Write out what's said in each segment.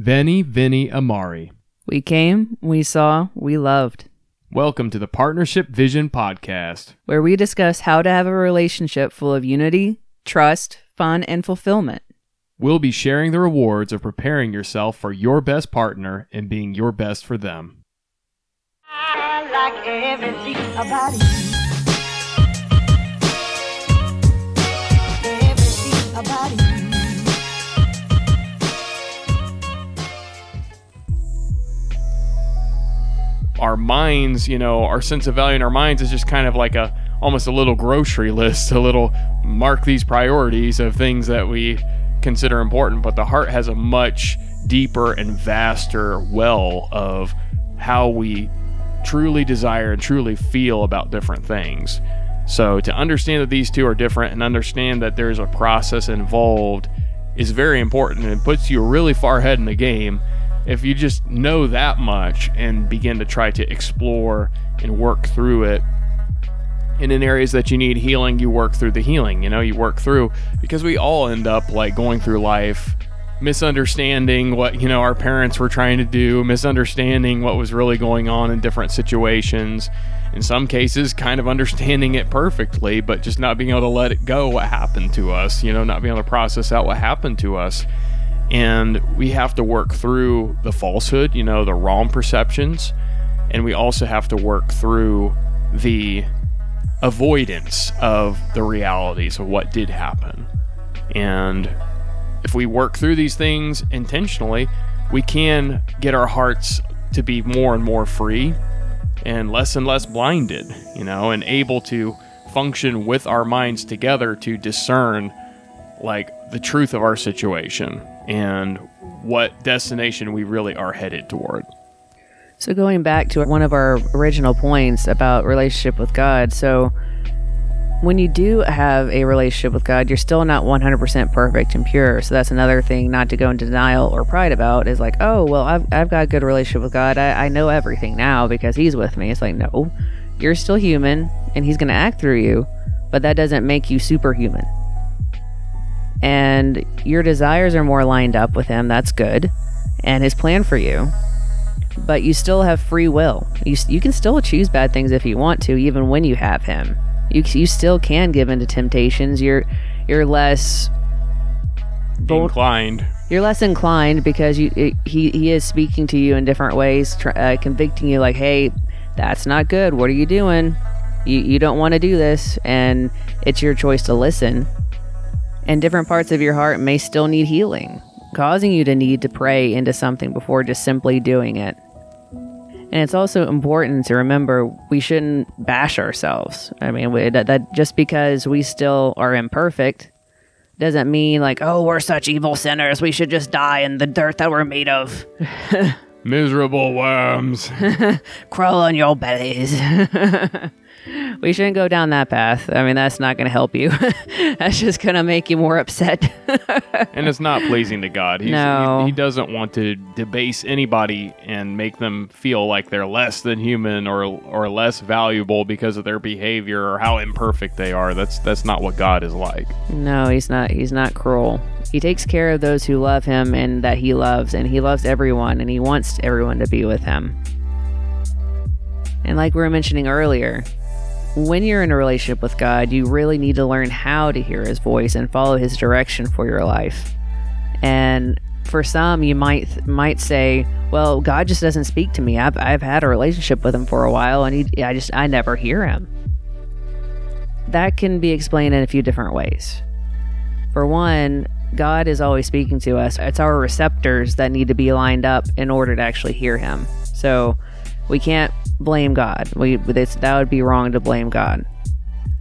Veni Vidi Amavi. We came, we saw, we loved. Welcome to the Partnership Vision Podcast. where we discuss how to have a relationship full of unity, trust, fun, and fulfillment. We'll be sharing the rewards of preparing yourself for your best partner and being your best for them. I Our minds, you know, our sense of value in our minds is just kind of like a almost a little grocery list, a little mark these priorities of things that we consider important, but the heart has a much deeper and vaster well of how we truly desire and truly feel about different things. So to understand that these two are different and understand that there's a process involved is very important and puts you really far ahead in the game if you just know that much and begin to try to explore and work through it and in areas that you need healing you work through the healing you know you work through because we all end up like going through life misunderstanding what you know our parents were trying to do misunderstanding what was really going on in different situations in some cases kind of understanding it perfectly but just not being able to let it go what happened to us you know not being able to process out what happened to us and we have to work through the falsehood you know the wrong perceptions and we also have to work through the avoidance of the realities of what did happen. And if we work through these things intentionally, we can get our hearts to be more and more free and less and less blinded, you know, and able to function with our minds together to discern like the truth of our situation and what destination we really are headed toward. So, going back to one of our original points about relationship with God, so when you do have a relationship with God, you're still not 100% perfect and pure. So, that's another thing not to go into denial or pride about is like, oh, well, I've, I've got a good relationship with God. I, I know everything now because He's with me. It's like, no, you're still human and He's going to act through you, but that doesn't make you superhuman. And your desires are more lined up with Him. That's good. And His plan for you but you still have free will. You, you can still choose bad things if you want to, even when you have him. You, you still can give into temptations. You're you're less bold, Inclined. you're less inclined because you it, he he is speaking to you in different ways, tr- uh, convicting you like, hey, that's not good. What are you doing? You you don't want to do this, and it's your choice to listen. And different parts of your heart may still need healing, causing you to need to pray into something before just simply doing it. And it's also important to remember we shouldn't bash ourselves. I mean, we, that, that just because we still are imperfect doesn't mean like, oh, we're such evil sinners. We should just die in the dirt that we're made of. Miserable worms. Crawl on your bellies. we shouldn't go down that path. I mean, that's not going to help you. that's just going to make you more upset. and it's not pleasing to God. He's, No. he, he doesn't want to debase anybody and make them feel like they're less than human or or less valuable because of their behavior or how imperfect they are. That's that's not what God is like. No, he's not. He's not cruel. He takes care of those who love him and that he loves, and he loves everyone, and he wants everyone to be with him. And like we were mentioning earlier, when you're in a relationship with God, you really need to learn how to hear his voice and follow his direction for your life. And for some, you might might say, "Well, God just doesn't speak to me. I've I've had a relationship with him for a while, and he, I just I never hear him." That can be explained in a few different ways. For one, God is always speaking to us. It's our receptors that need to be lined up in order to actually hear Him. So we can't blame God. We this, that would be wrong to blame God.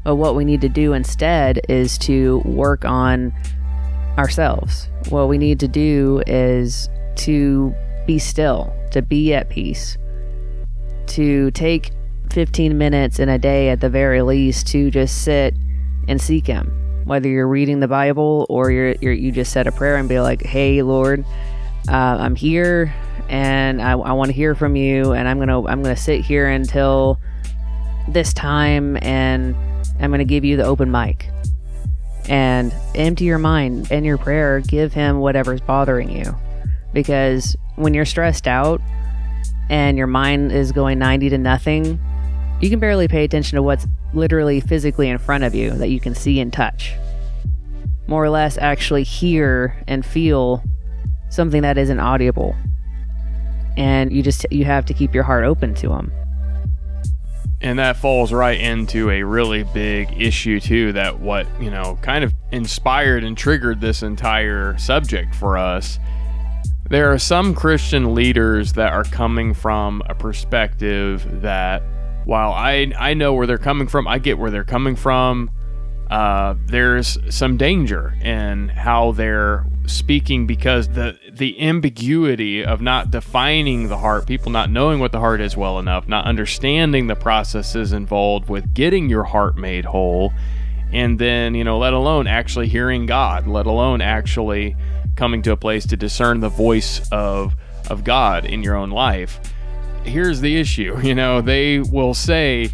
But what we need to do instead is to work on ourselves. What we need to do is to be still, to be at peace, to take 15 minutes in a day at the very least to just sit and seek Him. Whether you're reading the Bible or you're, you're you just said a prayer and be like, "Hey, Lord, uh, I'm here and I, I want to hear from you, and I'm gonna I'm gonna sit here until this time, and I'm gonna give you the open mic." And empty your mind and your prayer. Give him whatever's bothering you. because when you're stressed out and your mind is going 90 to nothing, you can barely pay attention to what's literally physically in front of you that you can see and touch. More or less, actually hear and feel something that isn't audible. And you just you have to keep your heart open to them. And that falls right into a really big issue too that what, you know, kind of inspired and triggered this entire subject for us. There are some Christian leaders that are coming from a perspective that while I I know where they're coming from, I get where they're coming from. Uh, there's some danger in how they're speaking because the the ambiguity of not defining the heart, people not knowing what the heart is well enough, not understanding the processes involved with getting your heart made whole, and then you know, let alone actually hearing God, let alone actually coming to a place to discern the voice of of God in your own life. Here's the issue, you know, they will say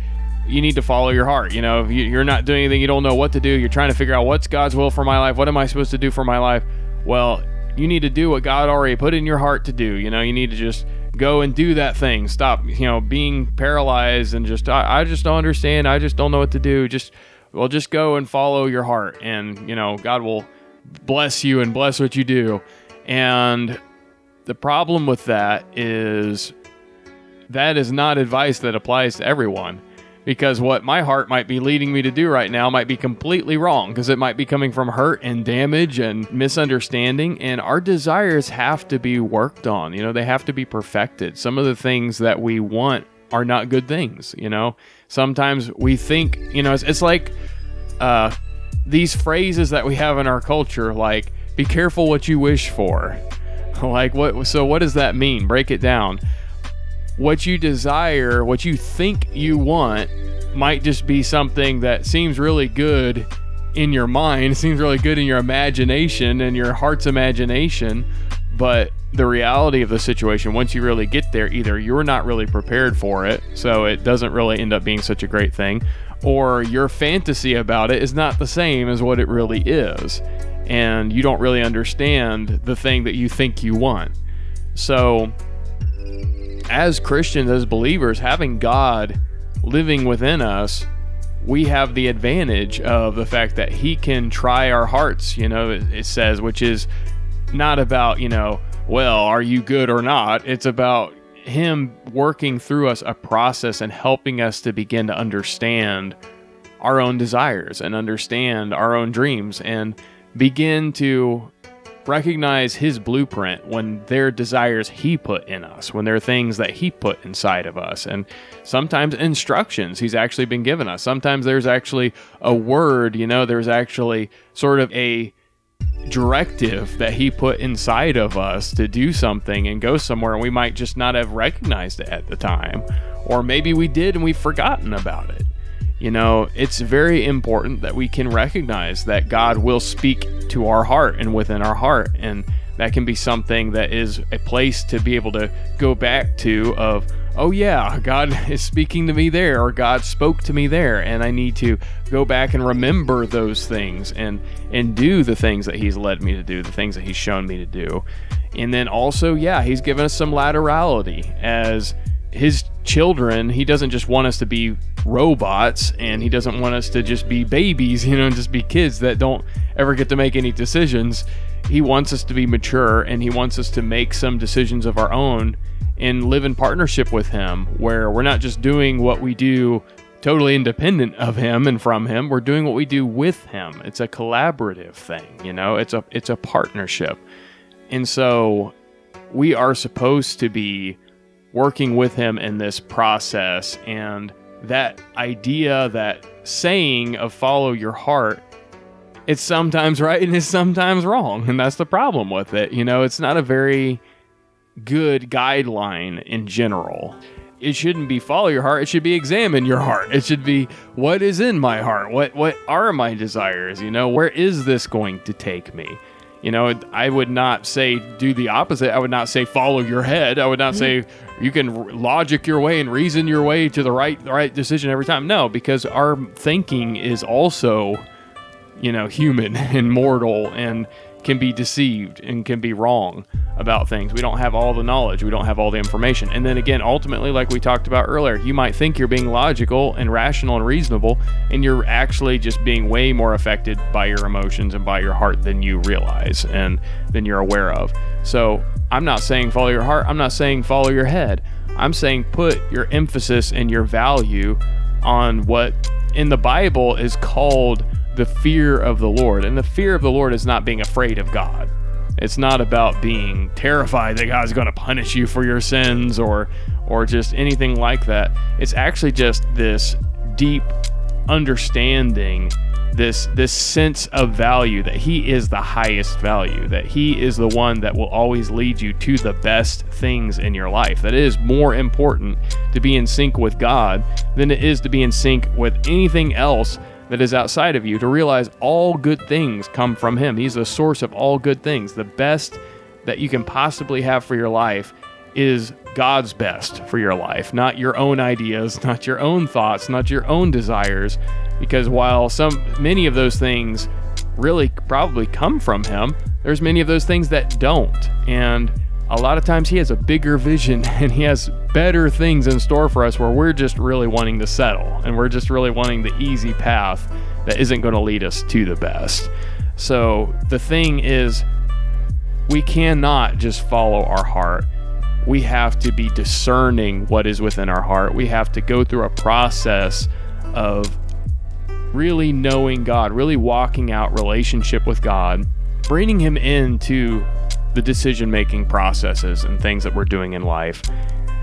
you need to follow your heart. You know, if you're not doing anything, you don't know what to do, you're trying to figure out what's God's will for my life, what am I supposed to do for my life? Well, you need to do what God already put in your heart to do. You know, you need to just go and do that thing. Stop, you know, being paralyzed and just, I, I just don't understand. I just don't know what to do. Just, well, just go and follow your heart. And, you know, God will bless you and bless what you do. And the problem with that is that is not advice that applies to everyone because what my heart might be leading me to do right now might be completely wrong because it might be coming from hurt and damage and misunderstanding and our desires have to be worked on you know they have to be perfected. Some of the things that we want are not good things you know? Sometimes we think you know it's, it's like uh these phrases that we have in our culture like be careful what you wish for. Like what so what does that mean? Break it down what you desire, what you think you want, might just be something that seems really good in your mind, seems really good in your imagination and your heart's imagination. But the reality of the situation, once you really get there, either you're not really prepared for it, so it doesn't really end up being such a great thing, or your fantasy about it is not the same as what it really is. And you don't really understand the thing that you think you want. So, as Christians, as believers, having God living within us, we have the advantage of the fact that He can try our hearts, you know, it, it says, which is not about, you know, well, are you good or not? It's about Him working through us a process and helping us to begin to understand our own desires and understand our own dreams and begin to recognize his blueprint when there are desires he put in us, when there are things that he put inside of us, and sometimes instructions he's actually been given us. Sometimes there's actually a word, you know, there's actually sort of a directive that he put inside of us to do something and go somewhere, and we might just not have recognized it at the time. Or maybe we did and we've forgotten about it. You know, it's very important that we can recognize that God will speak to our heart and within our heart. And that can be something that is a place to be able to go back to of, oh yeah, God is speaking to me there, or God spoke to me there, and I need to go back and remember those things and and do the things that He's led me to do, the things that He's shown me to do. And then also, yeah, He's given us some laterality as his children, he doesn't just want us to be robots and he doesn't want us to just be babies, you know, and just be kids that don't ever get to make any decisions. He wants us to be mature and he wants us to make some decisions of our own and live in partnership with him where we're not just doing what we do totally independent of him and from him. We're doing what we do with him. It's a collaborative thing you know it's a it's a partnership. And so we are supposed to be working with him in this process. And that idea, that saying of follow your heart, it's sometimes right and it's sometimes wrong. And that's the problem with it. You know, it's not a very good guideline in general. It shouldn't be follow your heart. It should be examine your heart. It should be what is in my heart? What what are my desires? You know, where is this going to take me? You know, I would not say do the opposite. I would not say follow your head. I would not say you can logic your way and reason your way to the right the right decision every time. No, because our thinking is also, you know, human and mortal and can be deceived and can be wrong about things. We don't have all the knowledge, we don't have all the information. And then again, ultimately, like we talked about earlier, you might think you're being logical and rational and reasonable, and you're actually just being way more affected by your emotions and by your heart than you realize and than you're aware of. So I'm not saying follow your heart, I'm not saying follow your head. I'm saying put your emphasis and your value on what in the Bible is called the fear of the Lord. And the fear of the Lord is not being afraid of God. It's not about being terrified that God's going to punish you for your sins or or just anything like that. It's actually just this deep understanding this this sense of value that he is the highest value that he is the one that will always lead you to the best things in your life that it is more important to be in sync with God than it is to be in sync with anything else that is outside of you to realize all good things come from him he's the source of all good things the best that you can possibly have for your life is God's best for your life, not your own ideas, not your own thoughts, not your own desires. Because while some many of those things really probably come from him, there's many of those things that don't. And a lot of times he has a bigger vision and he has better things in store for us where we're just really wanting to settle and we're just really wanting the easy path that isn't going to lead us to the best. So the thing is, we cannot just follow our heart we have to be discerning what is within our heart. We have to go through a process of really knowing God, really walking out relationship with God, bringing Him into the decision making processes and things that we're doing in life.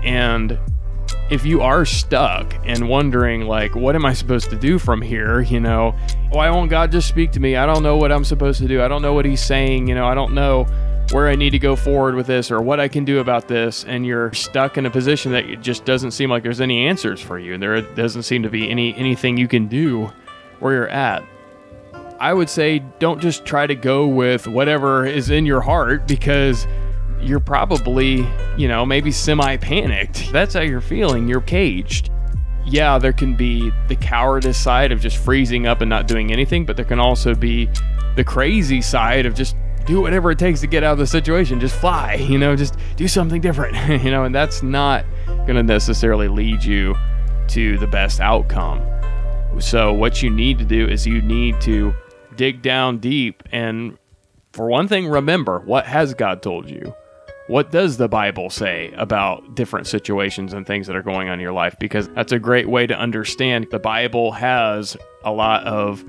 And if you are stuck and wondering, like, what am I supposed to do from here? You know, why won't God just speak to me? I don't know what I'm supposed to do. I don't know what He's saying. You know, I don't know where I need to go forward with this or what I can do about this, and you're stuck in a position that it just doesn't seem like there's any answers for you, and there doesn't seem to be any anything you can do where you're at. I would say don't just try to go with whatever is in your heart because you're probably, you know, maybe semi panicked. That's how you're feeling. You're caged. Yeah, there can be the cowardice side of just freezing up and not doing anything, but there can also be the crazy side of just do whatever it takes to get out of the situation. Just fly, you know, just do something different, you know, and that's not going to necessarily lead you to the best outcome. So, what you need to do is you need to dig down deep and, for one thing, remember what has God told you? What does the Bible say about different situations and things that are going on in your life? Because that's a great way to understand the Bible has a lot of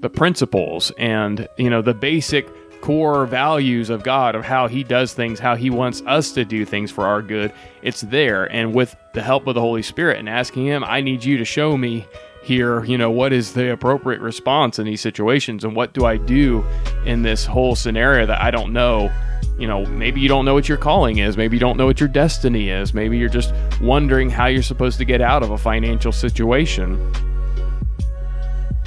the principles and, you know, the basic core values of God, of how He does things, how He wants us to do things for our good, it's there. And with the help of the Holy Spirit and asking Him, I need you to show me here, you know, what is the appropriate response in these situations and what do I do in this whole scenario that I don't know. You know, maybe you don't know what your calling is. Maybe you don't know what your destiny is. Maybe you're just wondering how you're supposed to get out of a financial situation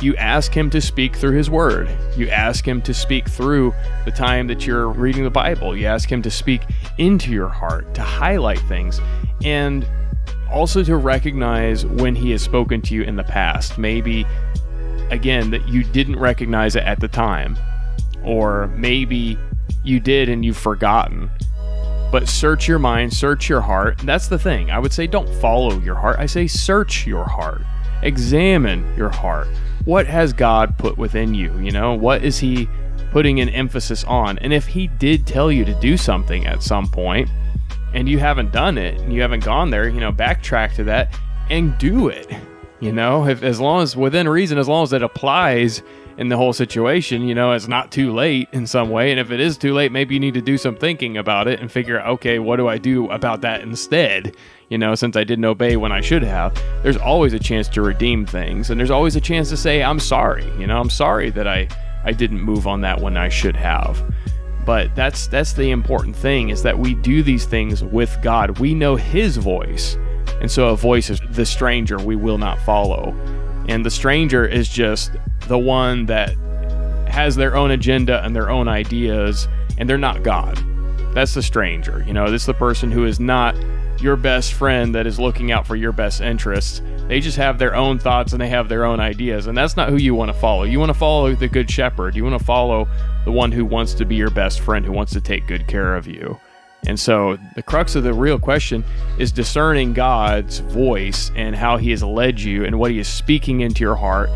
you ask him to speak through his word. You ask him to speak through the time that you're reading the Bible. You ask him to speak into your heart, to highlight things, and also to recognize when he has spoken to you in the past. Maybe, again, that you didn't recognize it at the time, or maybe you did and you've forgotten. But search your mind, search your heart. That's the thing. I would say don't follow your heart. I say search your heart. Examine your heart what has God put within you? You know, what is He putting an emphasis on? And if He did tell you to do something at some point and you haven't done it and you haven't gone there, you know, backtrack to that and do it. You know, if as long as within reason, as long as it applies in the whole situation, you know, it's not too late in some way. And if it is too late, maybe you need to do some thinking about it and figure out, okay, what do I do about that instead? you know, since I didn't obey when I should have, there's always a chance to redeem things. And there's always a chance to say, I'm sorry. You know, I'm sorry that I, I didn't move on that when I should have. But that's that's the important thing is that we do these things with God. We know his voice. And so a voice is the stranger we will not follow. And the stranger is just the one that has their own agenda and their own ideas and they're not God. That's the stranger. You know, this is the person who is not your best friend that is looking out for your best interests. They just have their own thoughts and they have their own ideas, and that's not who you want to follow. You want to follow the good shepherd. You want to follow the one who wants to be your best friend, who wants to take good care of you. And so, the crux of the real question is discerning God's voice and how He has led you and what He is speaking into your heart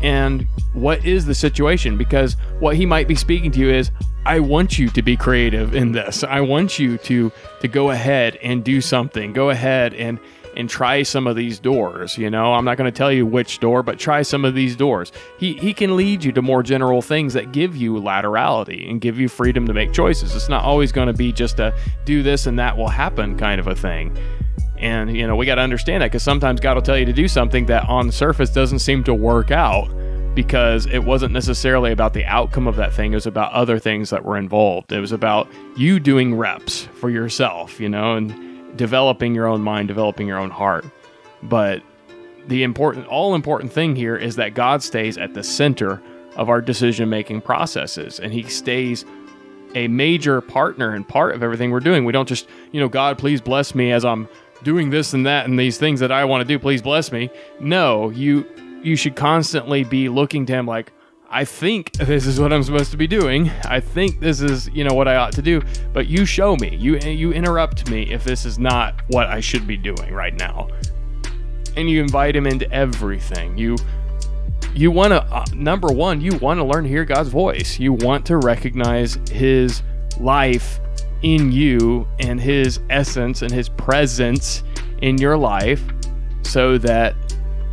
and what is the situation because what he might be speaking to you is I want you to be creative in this. I want you to to go ahead and do something. Go ahead and and try some of these doors, you know. I'm not going to tell you which door, but try some of these doors. He he can lead you to more general things that give you laterality and give you freedom to make choices. It's not always going to be just a do this and that will happen kind of a thing. And, you know, we got to understand that because sometimes God will tell you to do something that on the surface doesn't seem to work out because it wasn't necessarily about the outcome of that thing. It was about other things that were involved. It was about you doing reps for yourself, you know, and developing your own mind, developing your own heart. But the important, all important thing here is that God stays at the center of our decision making processes and He stays a major partner and part of everything we're doing. We don't just, you know, God, please bless me as I'm doing this and that and these things that I want to do. Please bless me. No, you you should constantly be looking to him like, I think this is what I'm supposed to be doing. I think this is, you know, what I ought to do. But you show me. You you interrupt me if this is not what I should be doing right now. And you invite him into everything. You you want to uh, number 1, you want to learn to hear God's voice. You want to recognize his life in you and his essence and his presence in your life so that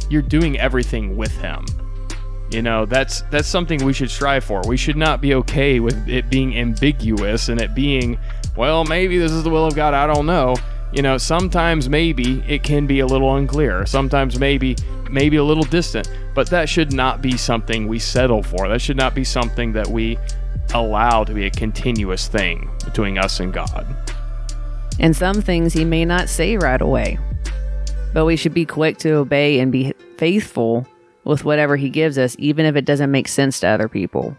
you're doing everything with him. You know, that's that's something we should strive for. We should not be okay with it being ambiguous and it being, well, maybe this is the will of God, I don't know. You know, sometimes maybe it can be a little unclear. Sometimes maybe maybe a little distant, but that should not be something we settle for. That should not be something that we allow to be a continuous thing between us and God. And some things he may not say right away, but we should be quick to obey and be faithful with whatever he gives us, even if it doesn't make sense to other people.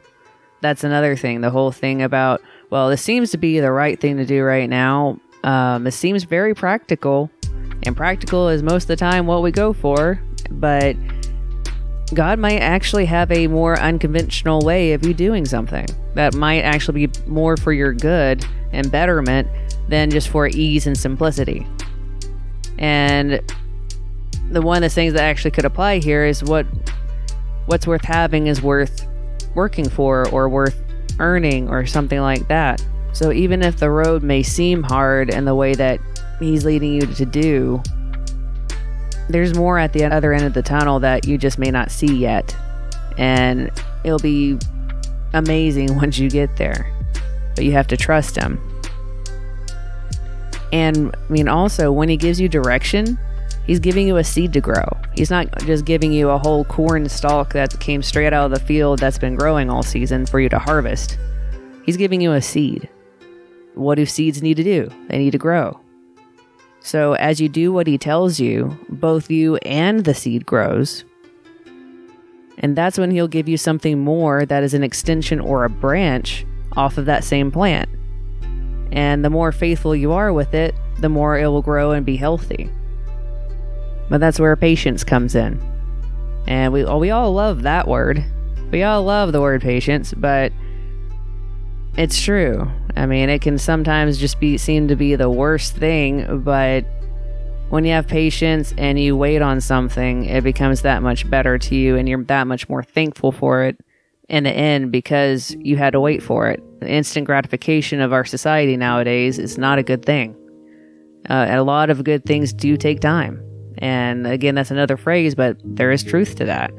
That's another thing. The whole thing about, well, this seems to be the right thing to do right now. Um, it seems very practical, and practical is most of the time what we go for, but God might actually have a more unconventional way of you doing something that might actually be more for your good and betterment than just for ease and simplicity. And the one of the things that actually could apply here is what what's worth having is worth working for or worth earning or something like that. So even if the road may seem hard in the way that he's leading you to do, there's more at the other end of the tunnel that you just may not see yet. And it'll be amazing once you get there. But you have to trust him. And I mean, also, when he gives you direction, he's giving you a seed to grow. He's not just giving you a whole corn stalk that came straight out of the field that's been growing all season for you to harvest. He's giving you a seed. What do seeds need to do? They need to grow. So, as you do what he tells you, both you and the seed grows. And that's when he'll give you something more that is an extension or a branch off of that same plant. And the more faithful you are with it, the more it will grow and be healthy. But that's where patience comes in. And we, we all love that word. We all love the word patience, but it's true. I mean, it can sometimes just be seem to be the worst thing, but when you have patience and you wait on something, it becomes that much better to you and you're that much more thankful for it in the end because you had to wait for it. The instant gratification of our society nowadays is not a good thing. Uh, a lot of good things do take time. And again, that's another phrase, but there is truth to that.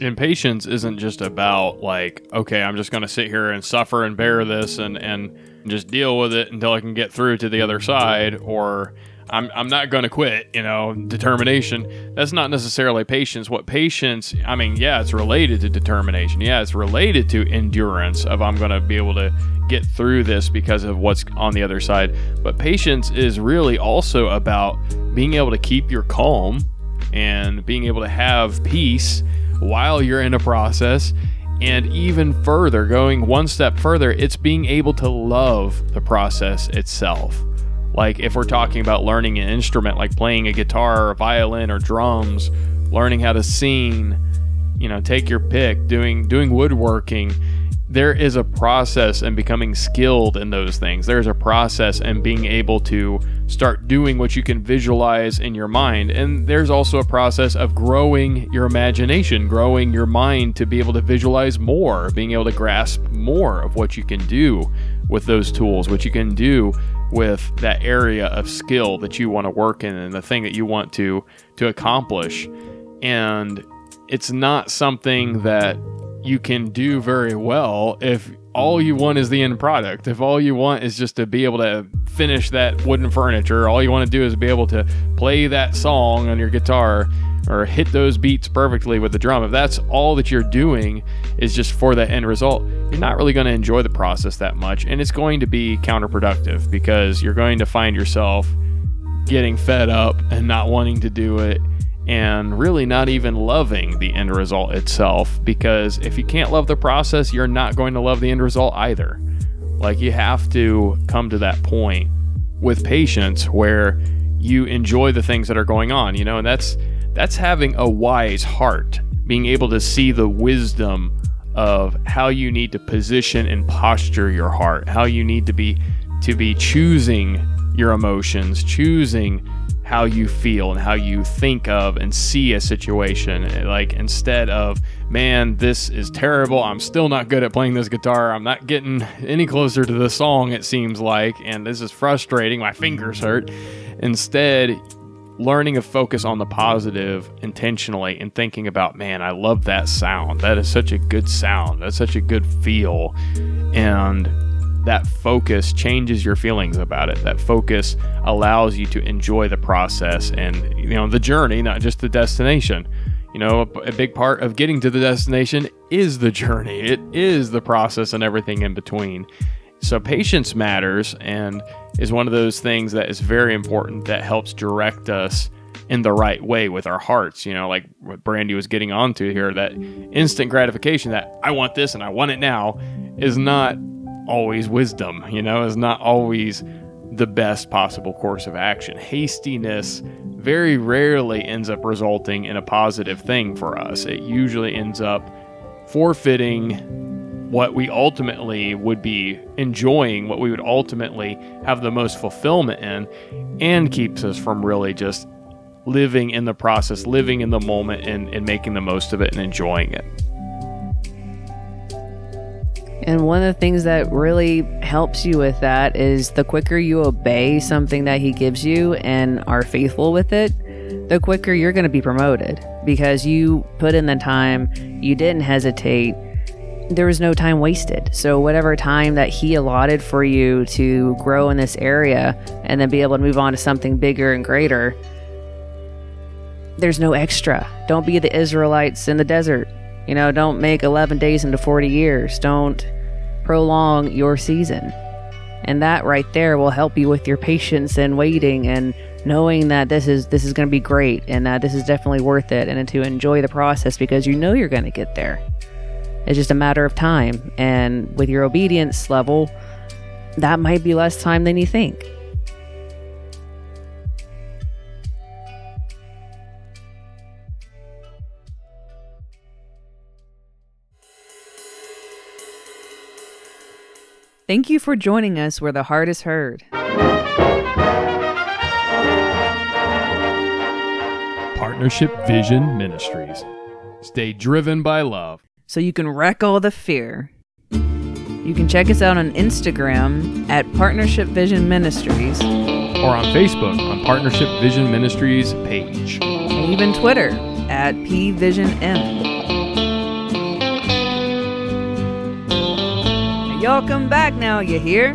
Impatience isn't just about like, okay, I'm just going to sit here and suffer and bear this and, and just deal with it until I can get through to the other side, or I'm, I'm not going to quit, you know, determination. That's not necessarily patience. What patience, I mean, yeah, it's related to determination. Yeah, it's related to endurance of I'm going to be able to get through this because of what's on the other side. But patience is really also about being able to keep your calm and being able to have peace while you're in a process. And even further, going one step further, it's being able to love the process itself Like if we're talking about learning an instrument like playing a guitar or violin or drums, learning how to sing, you know, take your pick, doing doing woodworking, there is a process in becoming skilled in those things. There's a process in being able to start doing what you can visualize in your mind. And there's also a process of growing your imagination, growing your mind to be able to visualize more, being able to grasp more of what you can do with those tools, what you can do with that area of skill that you want to work in and the thing that you want to to accomplish. And it's not something that you can do very well if all you want is the end product. If all you want is just to be able to finish that wooden furniture, all you want to do is be able to play that song on your guitar or hit those beats perfectly with the drum. If that's all that you're doing is just for that end result, you're not really going to enjoy the process that much and it's going to be counterproductive because you're going to find yourself getting fed up and not wanting to do it and really not even loving the end result itself because if you can't love the process, you're not going to love the end result either. Like you have to come to that point with patience where you enjoy the things that are going on, you know, and that's that's having a wise heart, being able to see the wisdom of how you need to position and posture your heart, how you need to be to be choosing your emotions, choosing how you feel and how you think of and see a situation. Like instead of, man, this is terrible. I'm still not good at playing this guitar. I'm not getting any closer to the song, it seems like. And this is frustrating. My fingers hurt. Instead, learning to focus on the positive intentionally and thinking about, man, I love that sound. That is such a good sound. That's such a good feel. And that focus changes your feelings about it. That focus allows you to enjoy the process and you know the journey, not just the destination. You know, a, a big part of getting to the destination is the journey. It is the process and everything in between. So patience matters and is one of those things that is very important that helps direct us in the right way with our hearts. You know, like what Brandy was getting onto here, that instant gratification that I want this and I want it now is not always wisdom, you know, is not always the best possible course of action. Hastiness very rarely ends up resulting in a positive thing for us. It usually ends up forfeiting what we ultimately would be enjoying, what we would ultimately have the most fulfillment in, and keeps us from really just living in the process, living in the moment, and, and making the most of it and enjoying it. And one of the things that really helps you with that is the quicker you obey something that he gives you and are faithful with it, the quicker you're going to be promoted because you put in the time, you didn't hesitate, there was no time wasted. So, whatever time that he allotted for you to grow in this area and then be able to move on to something bigger and greater, there's no extra. Don't be the Israelites in the desert. You know, don't make 11 days into 40 years. Don't prolong your season. And that right there will help you with your patience and waiting and knowing that this is this is going to be great and that this is definitely worth it and to enjoy the process because you know you're going to get there. It's just a matter of time and with your obedience level that might be less time than you think. Thank you for joining us where the heart is heard. Partnership Vision Ministries. Stay driven by love. So you can wreck all the fear. You can check us out on Instagram at Partnership Vision Ministries Or on Facebook on Partnership Vision Ministries page. and even Twitter at PVisionM. Y'all come back now, you hear?